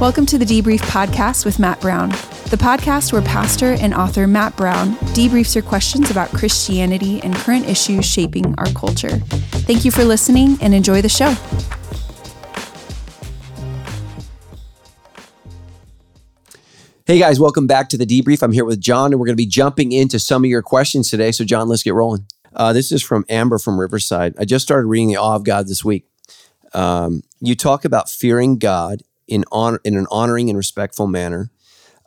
Welcome to the Debrief Podcast with Matt Brown, the podcast where pastor and author Matt Brown debriefs your questions about Christianity and current issues shaping our culture. Thank you for listening and enjoy the show. Hey guys, welcome back to the debrief. I'm here with John, and we're going to be jumping into some of your questions today. So, John, let's get rolling. Uh, this is from Amber from Riverside. I just started reading the Awe of God this week. Um, you talk about fearing God in honor in an honoring and respectful manner.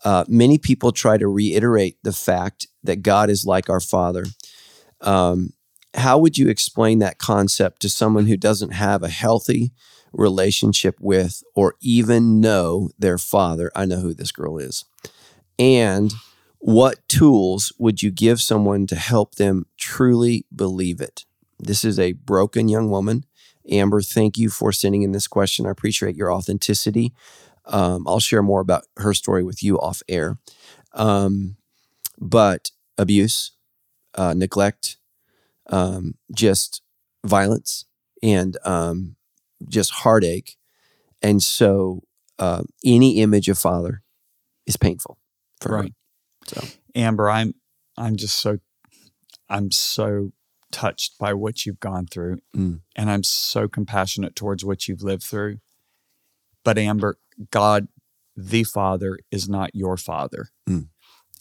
Uh, many people try to reiterate the fact that God is like our Father. Um, how would you explain that concept to someone who doesn't have a healthy relationship with or even know their father? I know who this girl is. And what tools would you give someone to help them truly believe it? This is a broken young woman Amber, thank you for sending in this question. I appreciate your authenticity. Um, I'll share more about her story with you off air. Um, but abuse, uh, neglect, um, just violence, and um, just heartache. And so uh, any image of father is painful for right. her. So. Amber, I'm I'm just so I'm so touched by what you've gone through. Mm. And I'm so compassionate towards what you've lived through. But Amber, God, the Father, is not your Father. Mm.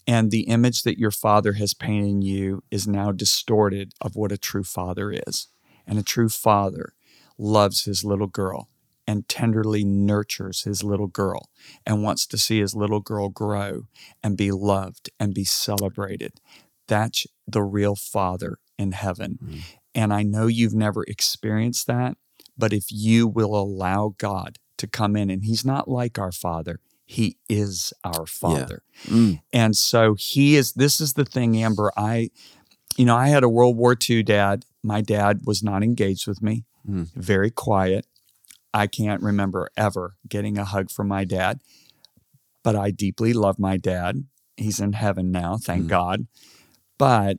And the image that your Father has painted in you is now distorted of what a true Father is. And a true Father loves his little girl and tenderly nurtures his little girl and wants to see his little girl grow and be loved and be celebrated. That's the real father in heaven. Mm. And I know you've never experienced that, but if you will allow God to come in, and He's not like our Father, He is our Father. Yeah. Mm. And so He is, this is the thing, Amber. I, you know, I had a World War II dad. My dad was not engaged with me, mm. very quiet. I can't remember ever getting a hug from my dad, but I deeply love my dad. He's in heaven now, thank mm. God. But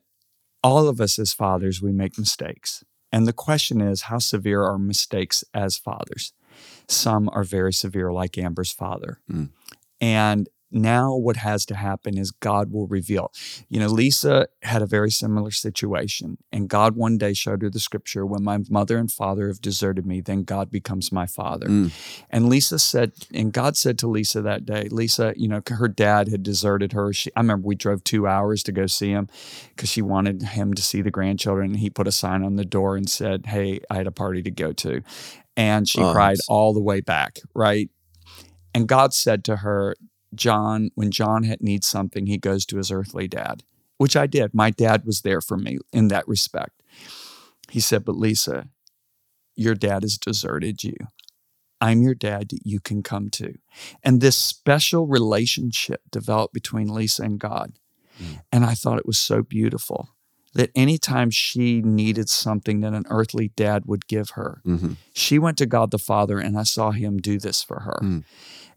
all of us as fathers, we make mistakes. And the question is, how severe are mistakes as fathers? Some are very severe, like Amber's father. Mm. And now what has to happen is God will reveal. You know, Lisa had a very similar situation, and God one day showed her the scripture when my mother and father have deserted me, then God becomes my father. Mm. And Lisa said, and God said to Lisa that day, Lisa, you know, her dad had deserted her. She, I remember we drove two hours to go see him because she wanted him to see the grandchildren. And he put a sign on the door and said, Hey, I had a party to go to. And she oh, cried all the way back, right? And God said to her, John, when John needs something, he goes to his earthly dad, which I did. My dad was there for me in that respect. He said, But Lisa, your dad has deserted you. I'm your dad that you can come to. And this special relationship developed between Lisa and God. Mm. And I thought it was so beautiful that anytime she needed something that an earthly dad would give her, mm-hmm. she went to God the Father and I saw him do this for her. Mm.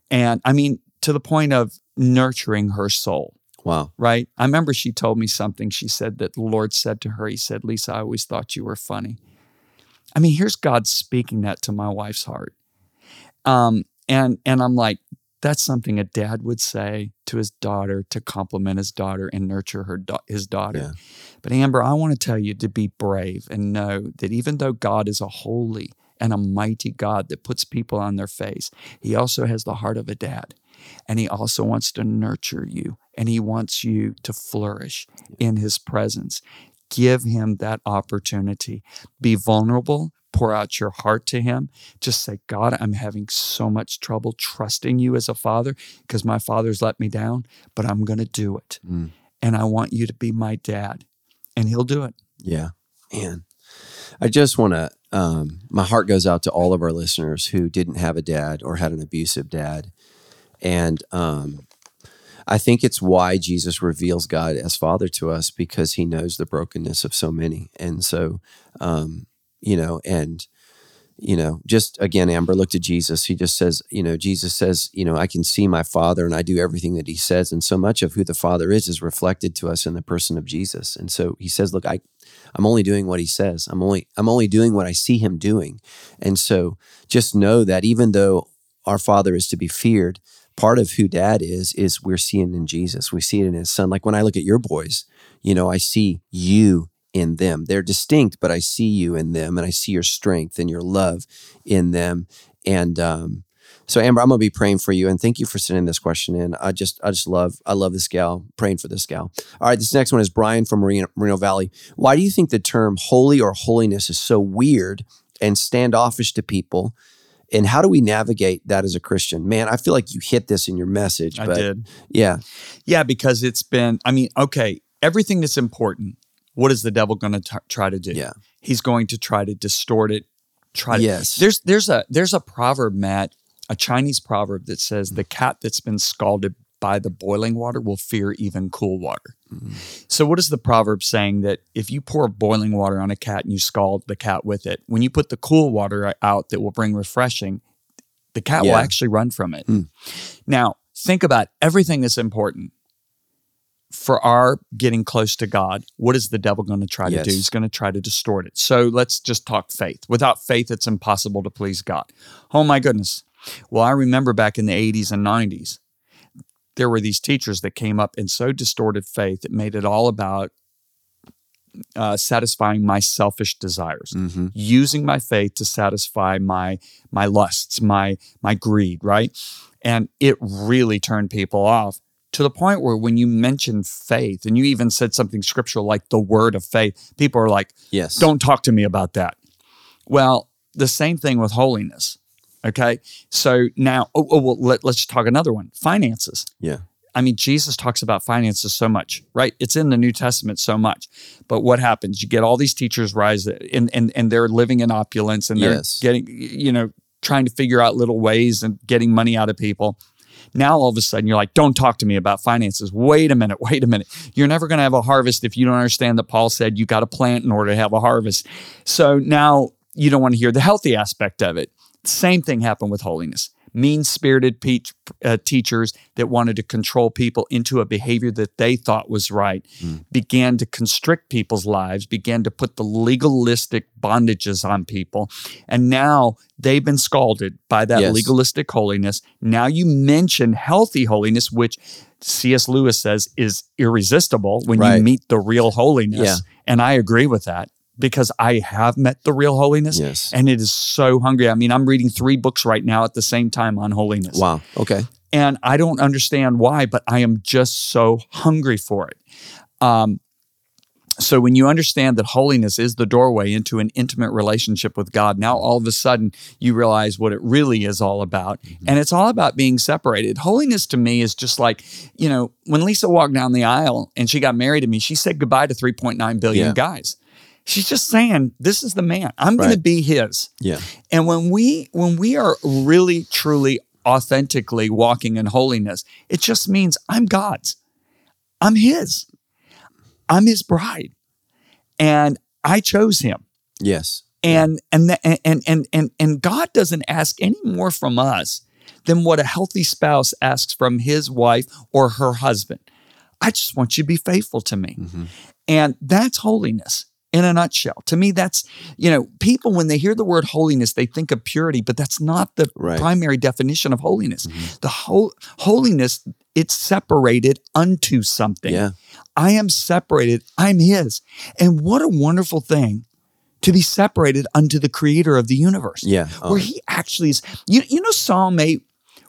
And I mean, to the point of nurturing her soul. Wow. Right? I remember she told me something. She said that the Lord said to her, He said, Lisa, I always thought you were funny. I mean, here's God speaking that to my wife's heart. Um, and and I'm like, that's something a dad would say to his daughter to compliment his daughter and nurture her his daughter. Yeah. But Amber, I want to tell you to be brave and know that even though God is a holy and a mighty God that puts people on their face, he also has the heart of a dad. And He also wants to nurture you and He wants you to flourish in His presence. Give Him that opportunity. Be vulnerable. Pour out your heart to Him. Just say, God, I'm having so much trouble trusting you as a father because my father's let me down, but I'm going to do it. Mm. And I want you to be my dad. And He'll do it. Yeah. And I just want to, um, my heart goes out to all of our listeners who didn't have a dad or had an abusive dad. And um, I think it's why Jesus reveals God as Father to us because he knows the brokenness of so many. And so, um, you know, and, you know, just again, Amber looked at Jesus. He just says, you know, Jesus says, you know, I can see my Father and I do everything that he says. And so much of who the Father is is reflected to us in the person of Jesus. And so he says, look, I, I'm only doing what he says. I'm only, I'm only doing what I see him doing. And so just know that even though our Father is to be feared, part of who Dad is is we're seeing in Jesus. We see it in His Son. Like when I look at your boys, you know, I see you in them. They're distinct, but I see you in them, and I see your strength and your love in them. And um, so, Amber, I'm gonna be praying for you, and thank you for sending this question in. I just, I just love, I love this gal. Praying for this gal. All right, this next one is Brian from Moreno, Moreno Valley. Why do you think the term holy or holiness is so weird and standoffish to people? And how do we navigate that as a Christian? Man, I feel like you hit this in your message. I did. Yeah. Yeah, because it's been, I mean, okay, everything that's important, what is the devil going to try to do? Yeah. He's going to try to distort it. Try to, Yes. There's there's a there's a proverb, Matt, a Chinese proverb that says the cat that's been scalded by the boiling water will fear even cool water. So what is the proverb saying that if you pour boiling water on a cat and you scald the cat with it, when you put the cool water out that will bring refreshing, the cat will actually run from it. Hmm. Now, think about everything that's important for our getting close to God. What is the devil going to try to do? He's going to try to distort it. So let's just talk faith. Without faith, it's impossible to please God. Oh my goodness. Well, I remember back in the 80s and 90s, there were these teachers that came up and so distorted faith, it made it all about uh, satisfying my selfish desires Mm-hmm. using my faith to satisfy my my lusts, my my greed, right? And it really turned people off to the point where when you mention faith and you even said something scriptural like the word of faith, people are like, Yes. don't talk to me about that. Well, the same thing with holiness. Okay. So now, oh, oh well, let, let's talk another one finances. Yeah. I mean, Jesus talks about finances so much, right? It's in the New Testament so much. But what happens? You get all these teachers rise and and, and they're living in opulence and they're Yes. getting, you know, trying to figure out little ways and getting money out of people. Now all of a sudden you're like, don't talk to me about finances. Wait a minute, wait a minute. You're never going to have a harvest if you don't understand that Paul said you got to plant in order to have a harvest. So now you don't want to hear the healthy aspect of it. Same thing happened with holiness. Mean spirited pe- uh, teachers that wanted to control people into a behavior that they thought was right began to constrict people's lives, began to put the legalistic bondages on people. And now they've been scalded by that Yes. legalistic holiness. Now you mention healthy holiness, which C.S. Lewis says is irresistible when Right. you meet the real holiness. Yeah. And I agree with that because I have met the real holiness Yes. and it is so hungry. I mean, I'm reading three books right now at the same time on holiness. Wow. Okay. And I don't understand why, but I am just so hungry for it. Um, so when you understand that holiness is the doorway into an intimate relationship with God, now all of a sudden you realize what it really is all about. And it's all about being separated. Holiness to me is just like, you know, when Lisa walked down the aisle and she got married to me, she said goodbye to 3.9 billion Yeah. guys. She's just saying, this is the man. I'm going to be his. Yeah. And when we when we are really truly authentically walking in holiness, it just means I'm God's. I'm his. I'm his bride. And I chose him. Yes. And and the, and and and and God doesn't ask any more from us than what a healthy spouse asks from his wife or her husband. I just want you to be faithful to me. Mhm. And that's holiness in a nutshell. To me, that's, you know, people, when they hear the word holiness, they think of purity, but that's not the Right. primary definition of holiness. Mhm. The whole holiness, it's separated unto something. Yeah. I am separated. I'm his. And what a wonderful thing to be separated unto the creator of the universe. Yeah. Oh, Where he actually is. You, you know, Psalm 8,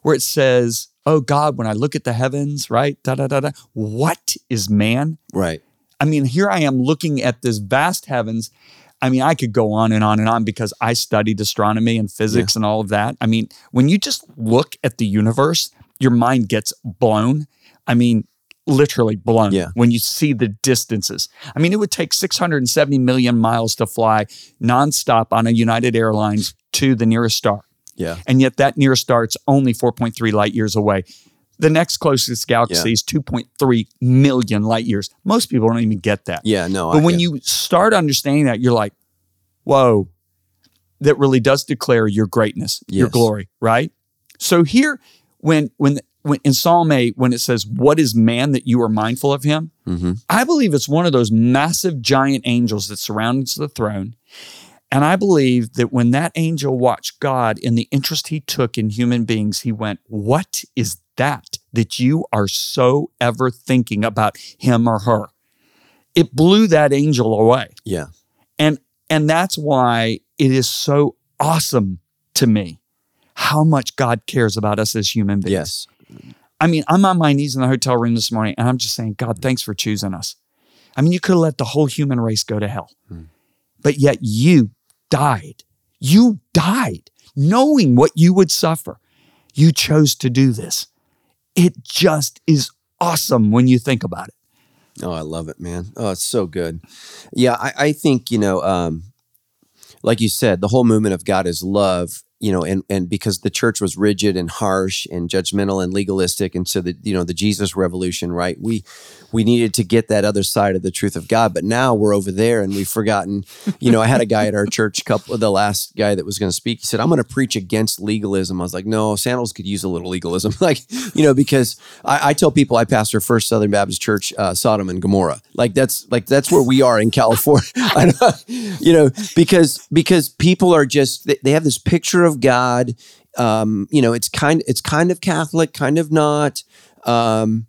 where it says, Oh God, when I look at the heavens, right? Da da da da. What is man? right. I mean, here I am looking at this vast heavens. I mean, I could go on and on and on because I studied astronomy and physics and all of that. I mean, when you just look at the universe, your mind gets blown. I mean, literally blown Yeah. when you see the distances. I mean, it would take 670 million miles to fly nonstop on a United Airlines to the nearest star. Yeah. And yet that nearest star is only 4.3 light years away. The next closest galaxy Yeah. is 2.3 million light years. Most people don't even get that. Yeah. No. But I- when yeah. you start understanding that, you're like, whoa, that really does declare your greatness, your glory, right? So here, when when when in Psalm 8, when it says, What is man that you are mindful of him? Mhm. I believe it's one of those massive giant angels that surrounds the throne. And I believe that when that angel watched God in the interest he took in human beings, he went, What is that that you are so ever thinking about him or her? It blew that angel away. Yeah. And and that's why it is so awesome to me how much God cares about us as human beings. Yes. I mean, I'm on my knees in the hotel room this morning and I'm just saying, God, thanks for choosing us. I mean, you could have let the whole human race go to hell, hmm. but yet you died. You died knowing what you would suffer. You chose to do this. It just is awesome when you think about it. Oh, I love it, man. Oh, it's so good. Yeah, I, I think, you know, um, like you said, the whole movement of God is love, you know, and and because the church was rigid and harsh and judgmental and legalistic, and so the you know the Jesus revolution, right? We we needed to get that other side of the truth of God, but now we're over there and we've forgotten. You know, I had a guy at our church, couple the last guy that was going to speak. He said, "I'm going to preach against legalism." I was like, "No, Sandals could use a little legalism, like you know, because I, I tell people I pastor First Southern Baptist Church, uh, Sodom and Gomorrah. Like that's like that's where we are in California. You know, because because people are just they, they have this picture of God. Um, you know, it's kind it's kind of Catholic, kind of not. Um,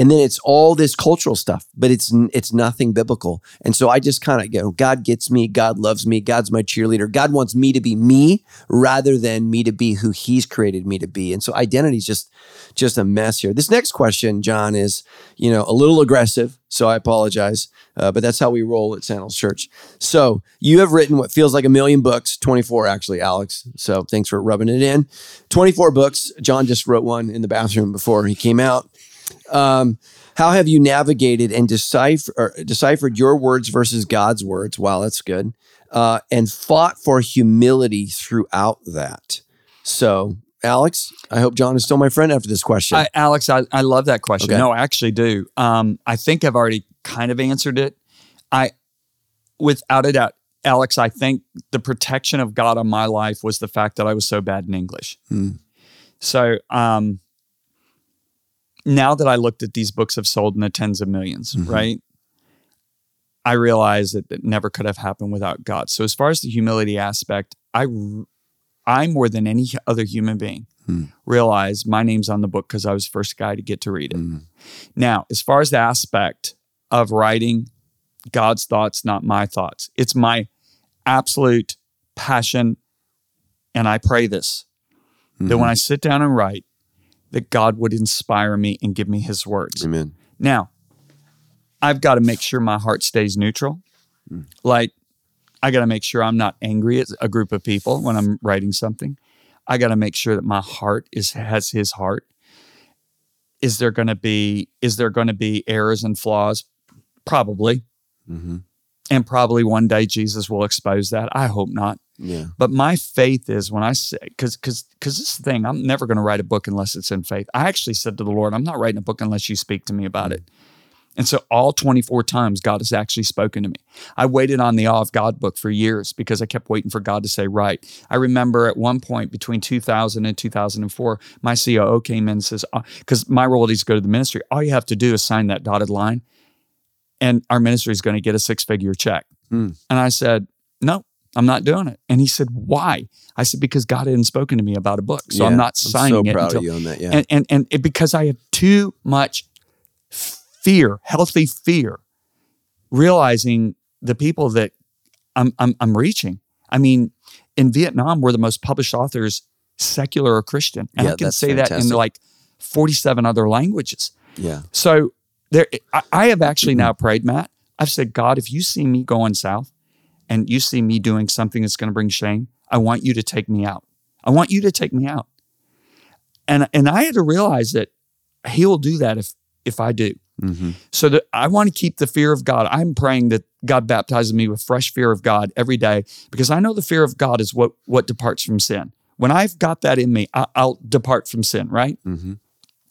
and then it's all this cultural stuff, but it's it's nothing biblical. And so I just kind of you know, God gets me, God loves me, God's my cheerleader. God wants me to be me rather than me to be who He's created me to be. And so identity is just just a mess here. This next question, John, is you know a little aggressive, so I apologize, uh, but that's how we roll at Sandals Church. So you have written what feels like a million books, twenty four actually, Alex. So thanks for rubbing it in. Twenty four books. John just wrote one in the bathroom before he came out. Um, how have you navigated and decipher, or deciphered your words versus God's words? Wow, that's good. Uh, and fought for humility throughout that. So, Alex, I hope John is still my friend after this question. I, Alex, I, I love that question. Okay. No, I actually do. Um, I think I've already kind of answered it. I, without a doubt, Alex, I think the protection of God on my life was the fact that I was so bad in English. Hmm. So um, now that I looked at these books have sold in the tens of 1000000s Mhm. right? I realize that it never could have happened without God. So as far as the humility aspect, I I more than any other human being realize my name's on the book because I was the first guy to get to read it. Mm. Now, as far as the aspect of writing God's thoughts, not my thoughts, it's my absolute passion. And I pray this that when I sit down and write, that God would inspire me and give me his words. Amen. Now, I've got to make sure my heart stays neutral. Like, I got to make sure I'm not angry at a group of people when I'm writing something. I got to make sure that my heart is has his heart. Is there going to be is there going to be errors and flaws? Probably. hmm And probably one day Jesus will expose that. I hope not. Yeah. But my faith is when I say, because because because this thing, I'm never going to write a book unless it's in faith. I actually said to the Lord, I'm not writing a book unless you speak to me about it. And so all 24 times God has actually spoken to me. I waited on the Awe of God book for years because I kept waiting for God to say right. I remember at one point between 2000 and 2004, my COO came in and says, uh, because my royalties go to the ministry, all you have to do is sign that dotted line and our ministry is going to get a six figure check. Hmm. And I said, no, I'm not doing it. And he said, why? I said, because God hadn't spoken to me about a book. So I'm not signing so it proud until of you on that. Yeah. and and and it, because I have too much fear, healthy fear, realizing the people that I'm I'm, I'm reaching. I mean, in Vietnam, we're the most published authors, secular or Christian, and Yeah, I can say that in like 47 other languages. yeah. So there, I, I have actually now prayed, Matt. I've said, God, if you see me going south, and you see me doing something that's going to bring shame, I want you to take me out. I want you to take me out. And and I had to realize that He will do that if if I do. hmm So that I want to keep the fear of God. I'm praying that God baptizes me with fresh fear of God every day because I know the fear of God is what what departs from sin. When I've got that in me, I, I'll depart from sin. Right. hmm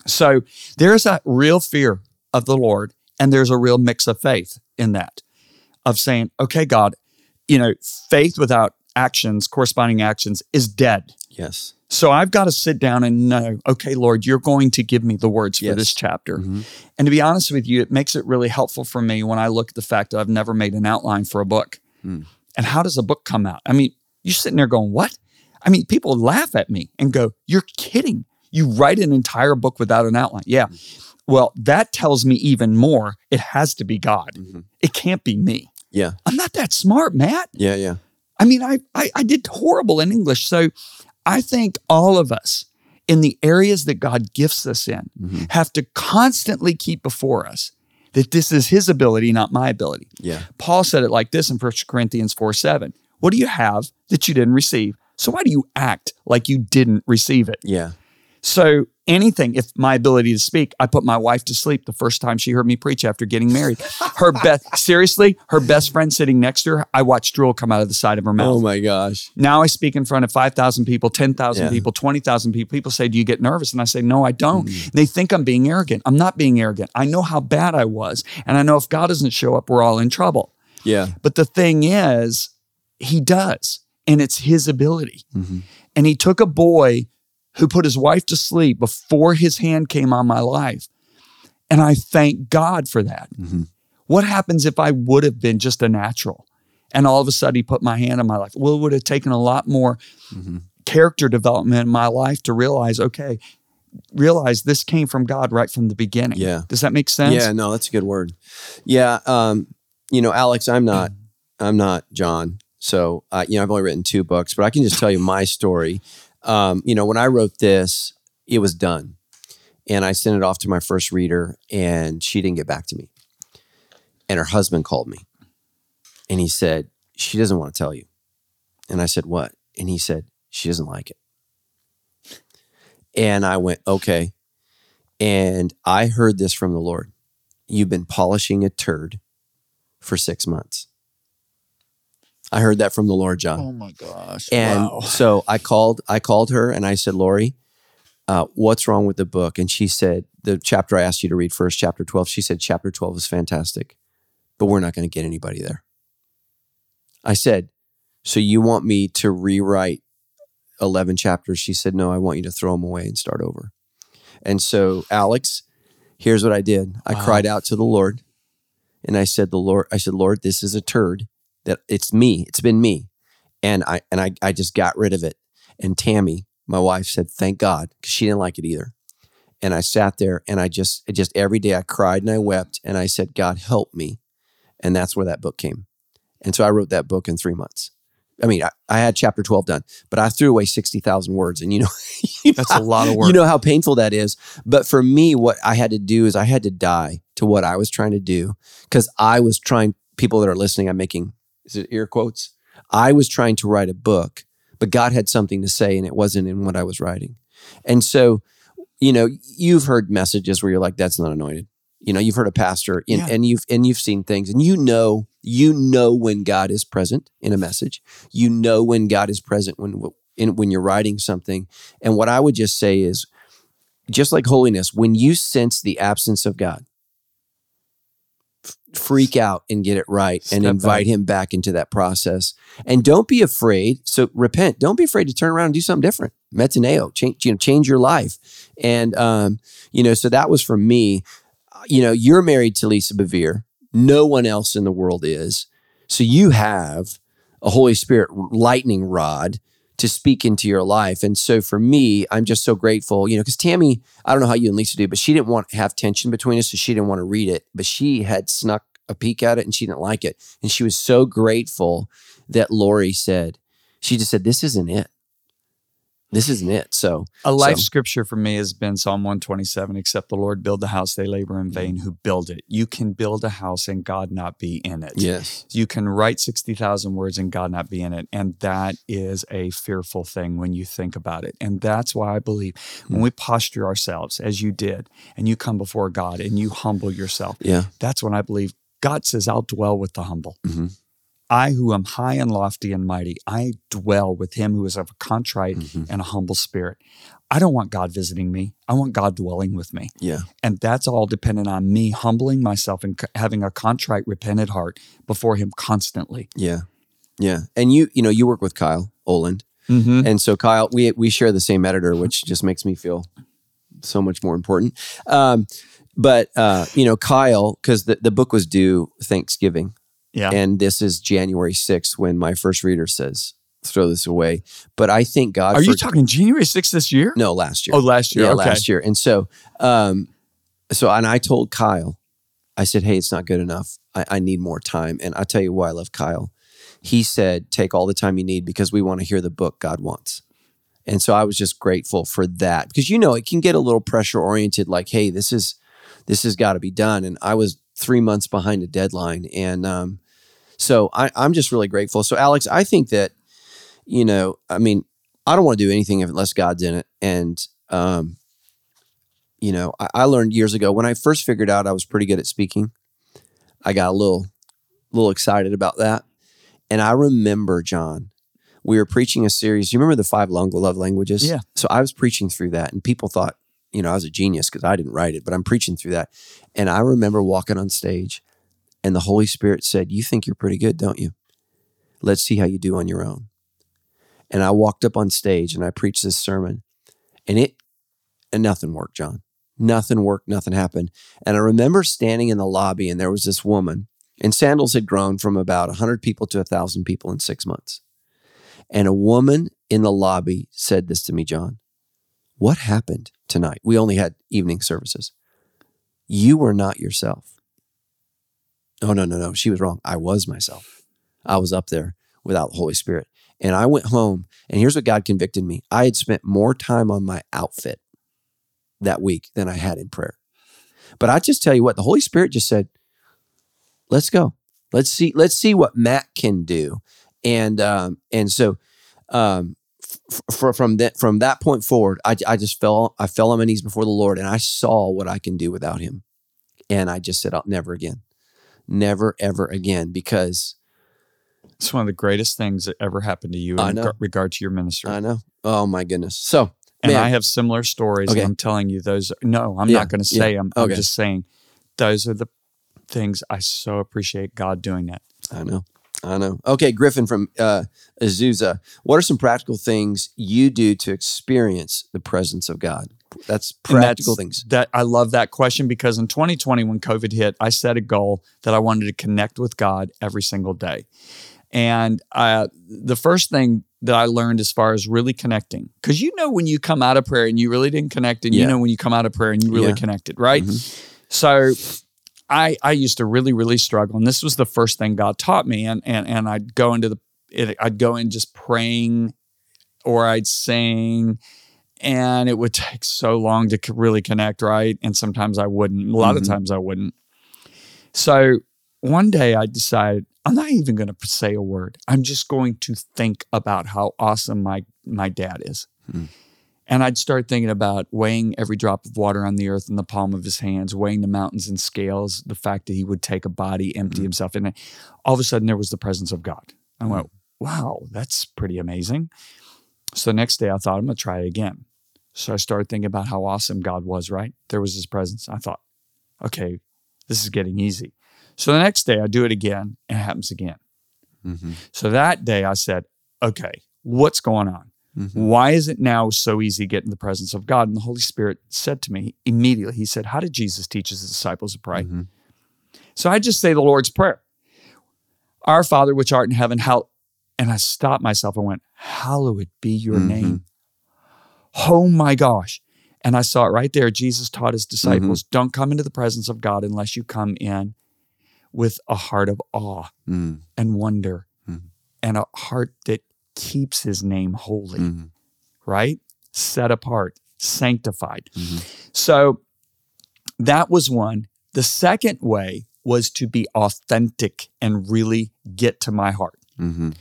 So there's a real fear of the Lord, and there's a real mix of faith in that, of saying, okay, God, you know, faith without actions, corresponding actions, is dead. Yes. So I've got to sit down and know, okay, Lord, you're going to give me the words for this chapter. Mhm. And to be honest with you, it makes it really helpful for me when I look at the fact that I've never made an outline for a book. Mm. And how does a book come out? I mean, you're sitting there going, what? I mean, people laugh at me and go, you're kidding. You write an entire book without an outline. Yeah. Well, that tells me even more. It has to be God. Mhm. It can't be me. Yeah. I'm not that smart, Matt. Yeah. Yeah. I mean, I, I, I did horrible in English. So I think all of us in the areas that God gifts us in Mhm. have to constantly keep before us that this is his ability, not my ability. Yeah. Paul said it like this in 1 Corinthians 4 7. What do you have that you didn't receive? So why do you act like you didn't receive it? Yeah. So anything, if my ability to speak, I put my wife to sleep the first time she heard me preach after getting married. Her best, seriously, her best friend sitting next to her, I watched drool come out of the side of her mouth. Oh my gosh. Now I speak in front of 5,000 people, 10,000 Yeah. people, 20,000 people. People say, Do you get nervous? And I say, No, I don't. Mm. They think I'm being arrogant. I'm not being arrogant. I know how bad I was. And I know if God doesn't show up, we're all in trouble. Yeah. But the thing is, He does. And it's His ability. Mhm. And He took a boy who put his wife to sleep before His hand came on my life. And I thank God for that. Mhm. What happens if I would have been just a natural? And all of a sudden he put my hand on my life. Well, it would have taken a lot more Mhm. character development in my life to realize, okay, realize this came from God right from the beginning. Yeah. Does that make sense? Yeah, no, that's a good word. Yeah, um, you know, Alex, I'm not, I'm not John. So, uh, you know, I've only written two books, but I can just tell you my story. Um, you know, when I wrote this, it was done, and I sent it off to my first reader, and she didn't get back to me. And her husband called me, and he said she doesn't want to tell you. And I said, "What?" And he said she doesn't like it. And I went, "Okay." And I heard this from the Lord. You've been polishing a turd for six months. I heard that from the Lord, John. Oh my gosh. And wow. so I called, I called her and I said, Lori, uh, what's wrong with the book? And she said, the chapter I asked you to read first, chapter 12, she said, chapter 12 is fantastic, but we're not going to get anybody there. I said, so you want me to rewrite 11 chapters? She said, no, I want you to throw them away and start over. And so, Alex, here's what I did. I Wow. cried out to the Lord and I said, the Lord, I said, Lord, this is a turd that it's me. It's been me. And I, and I, I just got rid of it. And Tammy, my wife said, thank God, because she didn't like it either. And I sat there and I just, just every day I cried and I wept and I said, God, help me. And that's where that book came. And so I wrote that book in three months. I mean, I, I had chapter 12 done, but I threw away 60,000 words. And you know, you know That's a lot of work. you know how painful that is. But for me, what I had to do is I had to die to what I was trying to do because I was trying, people that are listening, I'm making, is it ear quotes? I was trying to write a book, but God had something to say and it wasn't in what I was writing. And so, you know, you've heard messages where you're like, that's not anointed. You know, you've heard a pastor and, Yeah. and you've and you've seen things and you know, you know when God is present in a message. You know when God is present when in, when you're writing something. And what I would just say is just like holiness, when you sense the absence of God, freak out and get it right and invite back. him back into that process. And don't be afraid. So repent. Don't be afraid to turn around and do something different. Metaneo, change, you know, change your life. And um, you know, so that was for me. You know, you're married to Lisa Bevere. No one else in the world is. So you have a Holy Spirit lightning rod to speak into your life. And so for me, I'm just so grateful, you know, because Tammy, I don't know how you and Lisa do, but she didn't want to have tension between us. So she didn't want to read it, but she had snuck a peek at it and she didn't like it. And she was so grateful that Lori said, she just said, this isn't it. This isn't it. So A life So- scripture for me has been Psalm 127 except the Lord build the house, they labor in vain who build it. You can build a house and God not be in it. yes. You can write 60,000 words and God not be in it. And that is a fearful thing when you think about it. And that's why I believe when we posture ourselves as you did and you come before God and you humble yourself, Yeah. that's when I believe God says, I'll dwell with the humble. Mhm. I, who am high and lofty and mighty, I dwell with him who is of a contrite Mhm. and a humble spirit. I don't want God visiting me. I want God dwelling with me. Yeah. And that's all dependent on me humbling myself and c- having a contrite, repentant heart before him constantly. Yeah. Yeah. And you, you know, you work with Kyle Olund. Mm-hmm. And so Kyle, we we share the same editor, which just makes me feel so much more important. Um, but uh, you know, Kyle, because the, the book was due Thanksgiving Yeah. And this is January 6th when my first reader says, throw this away. But I thank God Are for you talking January 6th this year? no last year. Oh, last year. yeah, okay. last year. And so, um, so, and I told Kyle, I said, hey, it's not good enough. I, I need more time. And I tell you why I love Kyle. He said, take all the time you need because we want to hear the book God wants. And so I was just grateful for that because you know it can get a little pressure oriented, like, hey, this is this has got to be done. And I was three months behind a deadline, and um, so I, I'm just really grateful. So Alex, I think that you know, I mean, I don't want to do anything unless God's in it, and um, you know, I, I learned years ago when I first figured out I was pretty good at speaking. I got a little little excited about that, and I remember John we were preaching a series. You remember the five love languages? Yeah. So I was preaching through that, and people thought, you know, I was a genius because I didn't write it, but I'm preaching through that. And I remember walking on stage, and the Holy Spirit said, You think you're pretty good, don't you? Let's see how you do on your own. And I walked up on stage and I preached this sermon, and it, and nothing worked, John. Nothing worked, nothing happened. And I remember standing in the lobby, and there was this woman, and Sandals had grown from about 100 people to 1,000 people in six months. And a woman in the lobby said this to me, John. What happened tonight? We only had evening services. You were not yourself. Oh, no, no, no. She was wrong. I was myself. I was up there without the Holy Spirit. And I went home, and here's what God convicted me I had spent more time on my outfit that week than I had in prayer. But I just tell you what, the Holy Spirit just said, let's go. Let's see, let's see what Matt can do and um, and so um, f- from that from that point forward, I, I just fell I fell on my knees before the Lord, and I saw what I can do without Him, and I just said, "I'll never again, never ever again," because it's one of the greatest things that ever happened to you in reg- regard to your ministry. I know. Oh my goodness. So and man, I have similar stories. Okay. I'm telling you, those. No, I'm Yeah, not going to say them. I'm okay. just saying those are the things I so appreciate God doing that. I know. I know. Okay, Griffin from uh, Azusa. What are some practical things you do to experience the presence of God? That's practical that's- things. That I love that question because in 2020, when COVID hit, I set a goal that I wanted to connect with God every single day. And uh, the first thing that I learned as far as really connecting, because you know when you come out of prayer and you really didn't connect, and you know when you come out of prayer and you really Yeah. connected, right? Mhm. So I I used to really really struggle, and this was the first thing God taught me, and and and I'd go into the it, I'd go in just praying, or I'd sing, and it would take so long to really connect, right? And sometimes I wouldn't. A lot of Mhm. times I wouldn't. So one day I decided I'm not even going to say a word. I'm just going to think about how awesome my my dad is. Hmm. And I'd start thinking about weighing every drop of water on the earth in the palm of his hands, weighing the mountains in scales, the fact that he would take a body, empty Mhm. himself And. All of a sudden, there was the presence of God. I went, wow, that's pretty amazing. So the next day, I thought, I'm going to try it again. So I started thinking about how awesome God was, right? There was his presence. I thought, okay, this is getting easy. So the next day, I do it again, and it happens again. Mhm. So that day, I said, okay, what's going on? Mhm. Why is it now so easy to get in the presence of God? And the Holy Spirit said to me immediately, He said, How did Jesus teach His disciples to pray? Mhm. So I just say the Lord's Prayer Our Father, which art in heaven, how. And I stopped myself and went, Hallowed be your Mhm. name. Oh my gosh. And I saw it right there. Jesus taught his disciples, don't come into the presence of God unless you come in with a heart of awe Mm. and wonder Mhm. and a heart that keeps his name holy Mhm. right? Set apart, sanctified. Mhm. So that was one. The second way was to be authentic and really get to my heart. Mhm.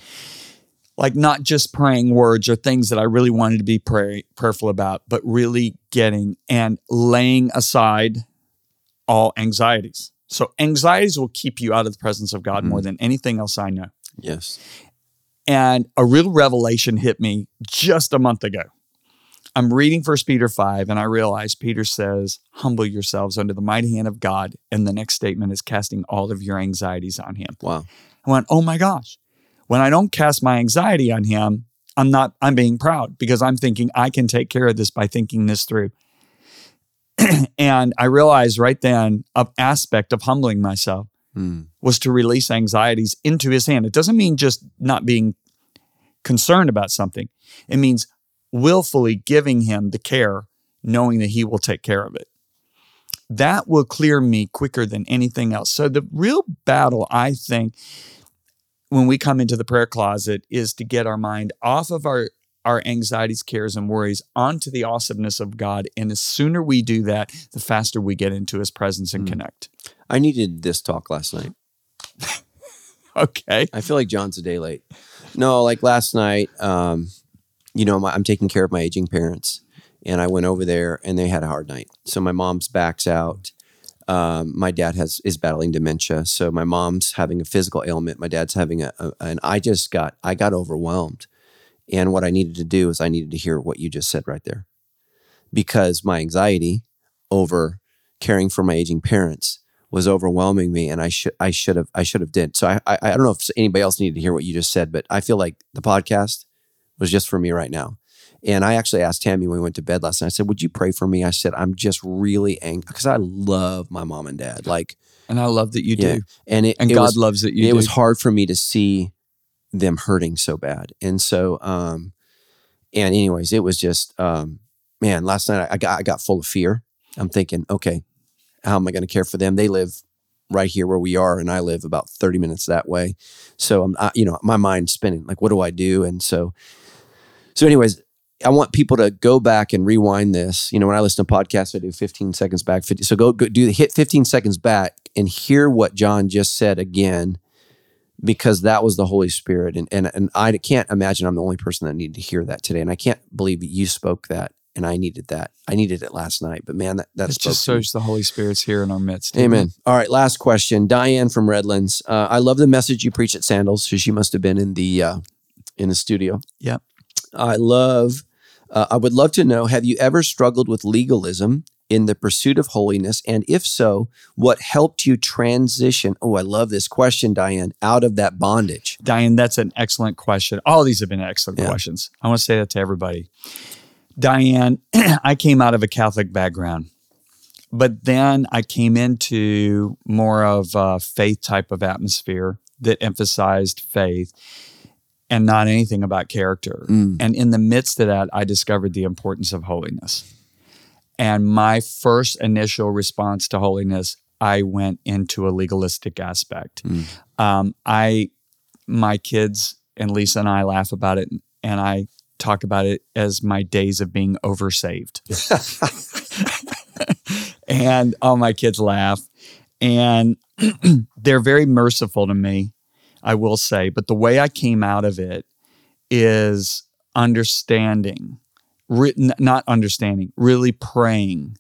Like not just praying words or things that I really wanted to be pray, prayerful about, but really getting and laying aside all anxieties. So anxieties will keep you out of the presence of God more than anything else I know. Yes. And a real revelation hit me just a month ago. I'm reading First Peter 5, and I realize Peter says, Humble yourselves under the mighty hand of God. And the next statement is casting all of your anxieties on him. Wow. I went, Oh my gosh. When I don't cast my anxiety on him, I'm not, I'm being proud because I'm thinking I can take care of this by thinking this through. and I realized right then, an aspect of humbling myself was to release anxieties into his hand. It doesn't mean just not being concerned about something. It means willfully giving him the care, knowing that he will take care of it. That will clear me quicker than anything else. So the real battle, I think, when we come into the prayer closet is to get our mind off of our our anxieties, cares, and worries onto the awesomeness of God. And the sooner we do that, the faster we get into his presence and Mm. connect. I needed this talk last night. Okay. I feel like John's a day late. No, like last night, um, you know, my, I'm taking care of my aging parents, and I went over there, and they had a hard night. So my mom's backs out. Um, my dad has is battling dementia, so my mom's having a physical ailment. My dad's having a, a and I just got I got overwhelmed, and what I needed to do is I needed to hear what you just said right there, because my anxiety over caring for my aging parents was overwhelming me and I should I should have I should have did. So I, I I don't know if anybody else needed to hear what you just said, but I feel like the podcast was just for me right now. And I actually asked Tammy when we went to bed last night. I said, "Would you pray for me?" I said, "I'm just really angry because I love my mom and dad. Like, And I love that you yeah, do. and it And it God was, loves that you it do. was hard for me to see them hurting so bad. And so, um, and anyways, it was just, um, man, last night I got, I got full of fear. I'm thinking, okay, how am I going to care for them? They live right here where we are, and I live about 30 minutes that way. So I'm, I, you know, my mind's spinning. Like, what do I do? And so, so anyways, I want people to go back and rewind this. You know, when I listen to podcasts, I do 15 seconds back. 50, so go, go do hit 15 seconds back and hear what John just said again, because that was the Holy Spirit. And and and I can't imagine I'm the only person that needed to hear that today. And I can't believe you spoke that, and I needed that. I needed it last night. But man, that that just shows the Holy Spirit's here in our midst. Amen. All right, last question. Diane from Redlands. Uh, I love the message you preach at Sandals. So she must have been in the uh, in the studio. Yep. I love. Uh, I would love to know: Have you ever struggled with legalism in the pursuit of holiness? And if so, what helped you transition? Oh, I love this question, Diane. Out of that bondage. Diane, that's an excellent question. All these have been excellent Yeah. questions. I want to say that to everybody. Diane, I came out of a Catholic background, but then I came into more of a faith type of atmosphere that emphasized faith and not anything about character. Mm. And in the midst of that, I discovered the importance of holiness. And my first initial response to holiness, I went into a legalistic aspect. Um, I, my kids and Lisa and I laugh about it, and I talk about it as my days of being oversaved. and all my kids laugh, and they're very merciful to me, I will say. But the way I came out of it is understanding, re- n- not understanding, really praying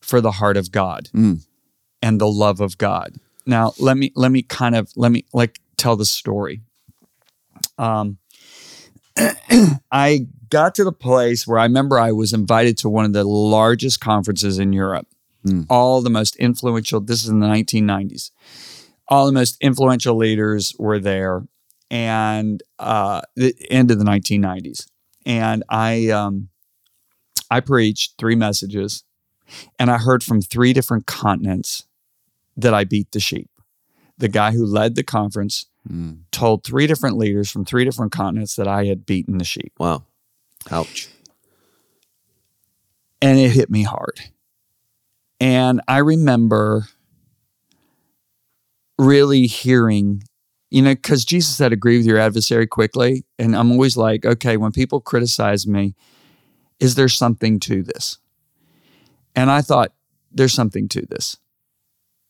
for the heart of God Mm. and the love of God. Now, let me let me kind of let me like tell the story. Um, I got to the place where I remember I was invited to one of the largest conferences in Europe. Hmm. All the most influential. This is in the 1990s. All the most influential leaders were there, and uh, the end of the 1990s. And I um, I preached three messages, and I heard from three different continents that I beat the sheep. The guy who led the conference Mm. told three different leaders from three different continents that I had beaten the sheep. Wow. Ouch. And it hit me hard. And I remember really hearing, you know, because Jesus said, agree with your adversary quickly. And I'm always like, okay, when people criticize me, is there something to this? And I thought, there's something to this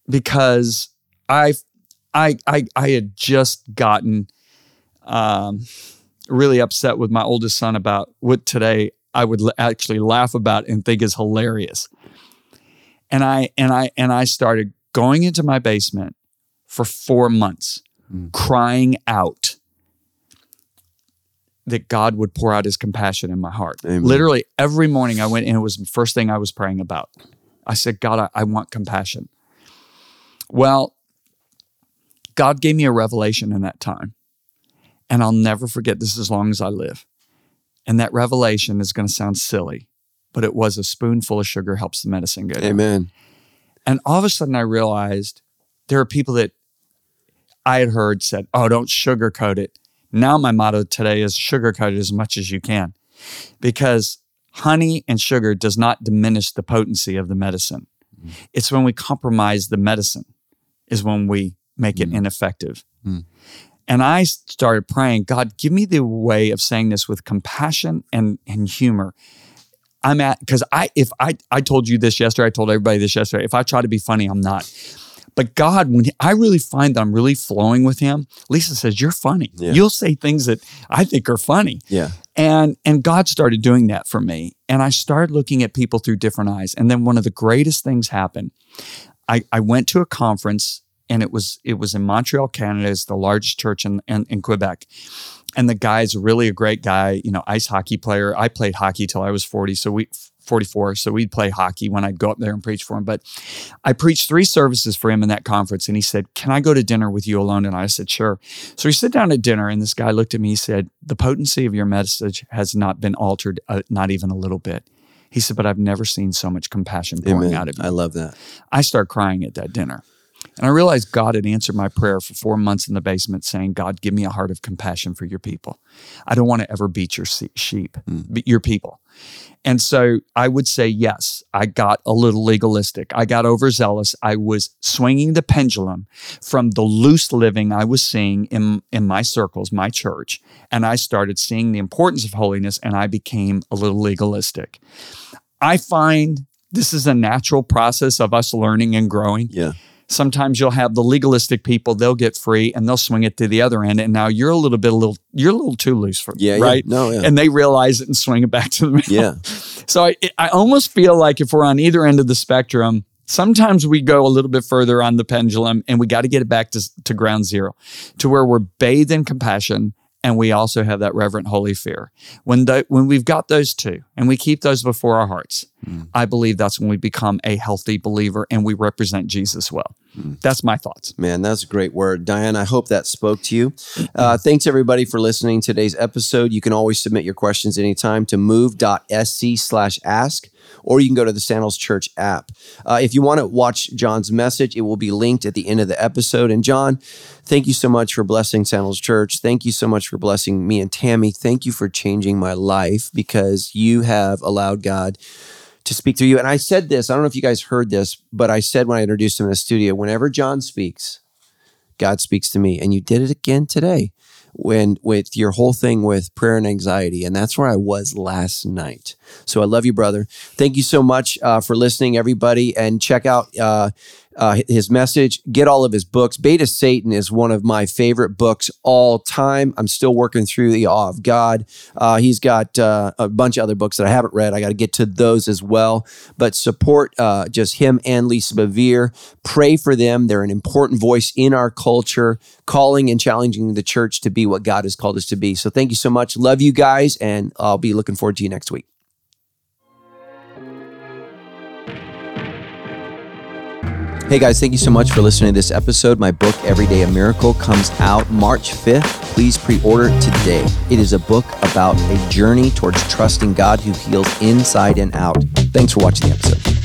because I, I, I, I had just gotten um, really upset with my oldest son about what today I would l- actually laugh about and think is hilarious. And I and I and I started going into my basement for 4 months Mm. crying out that God would pour out his compassion in my heart. Amen. Literally every morning I went in, it was the first thing I was praying about. I said, God, I, I want compassion. Well, God gave me a revelation in that time. And I'll never forget this as long as I live. And that revelation is going to sound silly, but it was a spoonful of sugar helps the medicine go down. Amen. And all of a sudden I realized there are people that I had heard said, "Oh, don't sugarcoat it." Now my motto today is sugarcoat it as much as you can, because honey and sugar does not diminish the potency of the medicine. Mm. It's when we compromise the medicine is when we make it mm. ineffective. Mm. And I started praying, God, give me the way of saying this with compassion and, and humor. I'm at because I if I I told you this yesterday, I told everybody this yesterday. If I try to be funny, I'm not. But God, when he, I really find that I'm really flowing with Him, Lisa says, "You're funny. Yeah. You'll say things that I think are funny." Yeah. And and God started doing that for me, and I started looking at people through different eyes. And then one of the greatest things happened. I I went to a conference and it was it was in Montreal, Canada. It's the largest church in, in, in Quebec. And the guy's really a great guy, you know, ice hockey player. I played hockey till I was 40, so we 44, so we'd play hockey when I'd go up there and preach for him. But I preached three services for him in that conference, and he said, "Can I go to dinner with you alone?" And I said, "Sure." So we sit down at dinner, and this guy looked at me. He said, "The potency of your message has not been altered, uh, not even a little bit." He said, "But I've never seen so much compassion pouring Amen. out of you." I love that. I start crying at that dinner. And I realized God had answered my prayer for four months in the basement, saying, God, give me a heart of compassion for your people. I don't want to ever beat your sheep, mm. your people. And so I would say, yes, I got a little legalistic. I got overzealous. I was swinging the pendulum from the loose living I was seeing in, in my circles, my church, and I started seeing the importance of holiness and I became a little legalistic. I find this is a natural process of us learning and growing. Yeah sometimes you'll have the legalistic people they'll get free and they'll swing it to the other end and now you're a little bit a little you're a little too loose for yeah right yeah. no yeah. and they realize it and swing it back to the middle yeah so I, I almost feel like if we're on either end of the spectrum sometimes we go a little bit further on the pendulum and we got to get it back to, to ground zero to where we're bathed in compassion and we also have that reverent holy fear. When the, when we've got those two and we keep those before our hearts, mm. I believe that's when we become a healthy believer and we represent Jesus well. Mm. That's my thoughts. Man, that's a great word. Diane, I hope that spoke to you. Uh, thanks everybody for listening to today's episode. You can always submit your questions anytime to move.sc slash ask or you can go to the Sandals Church app. Uh, if you want to watch John's message, it will be linked at the end of the episode. And John, thank you so much for blessing Sandals Church. Thank you so much for blessing me and Tammy. Thank you for changing my life because you have allowed God to speak through you. And I said this, I don't know if you guys heard this, but I said when I introduced him in the studio, whenever John speaks, God speaks to me. And you did it again today when with your whole thing with prayer and anxiety and that's where i was last night. So i love you brother. Thank you so much uh, for listening everybody and check out uh, uh, his message. Get all of his books. Bait of Satan is one of my favorite books all time. I'm still working through the Awe of God. Uh, he's got uh, a bunch of other books that I haven't read. I got to get to those as well. But support uh, just him and Lisa Bevere. Pray for them. They're an important voice in our culture, calling and challenging the church to be what God has called us to be. So thank you so much. Love you guys, and I'll be looking forward to you next week. Hey guys, thank you so much for listening to this episode. My book, Every Day a Miracle, comes out March 5th. Please pre order today. It is a book about a journey towards trusting God who heals inside and out. Thanks for watching the episode.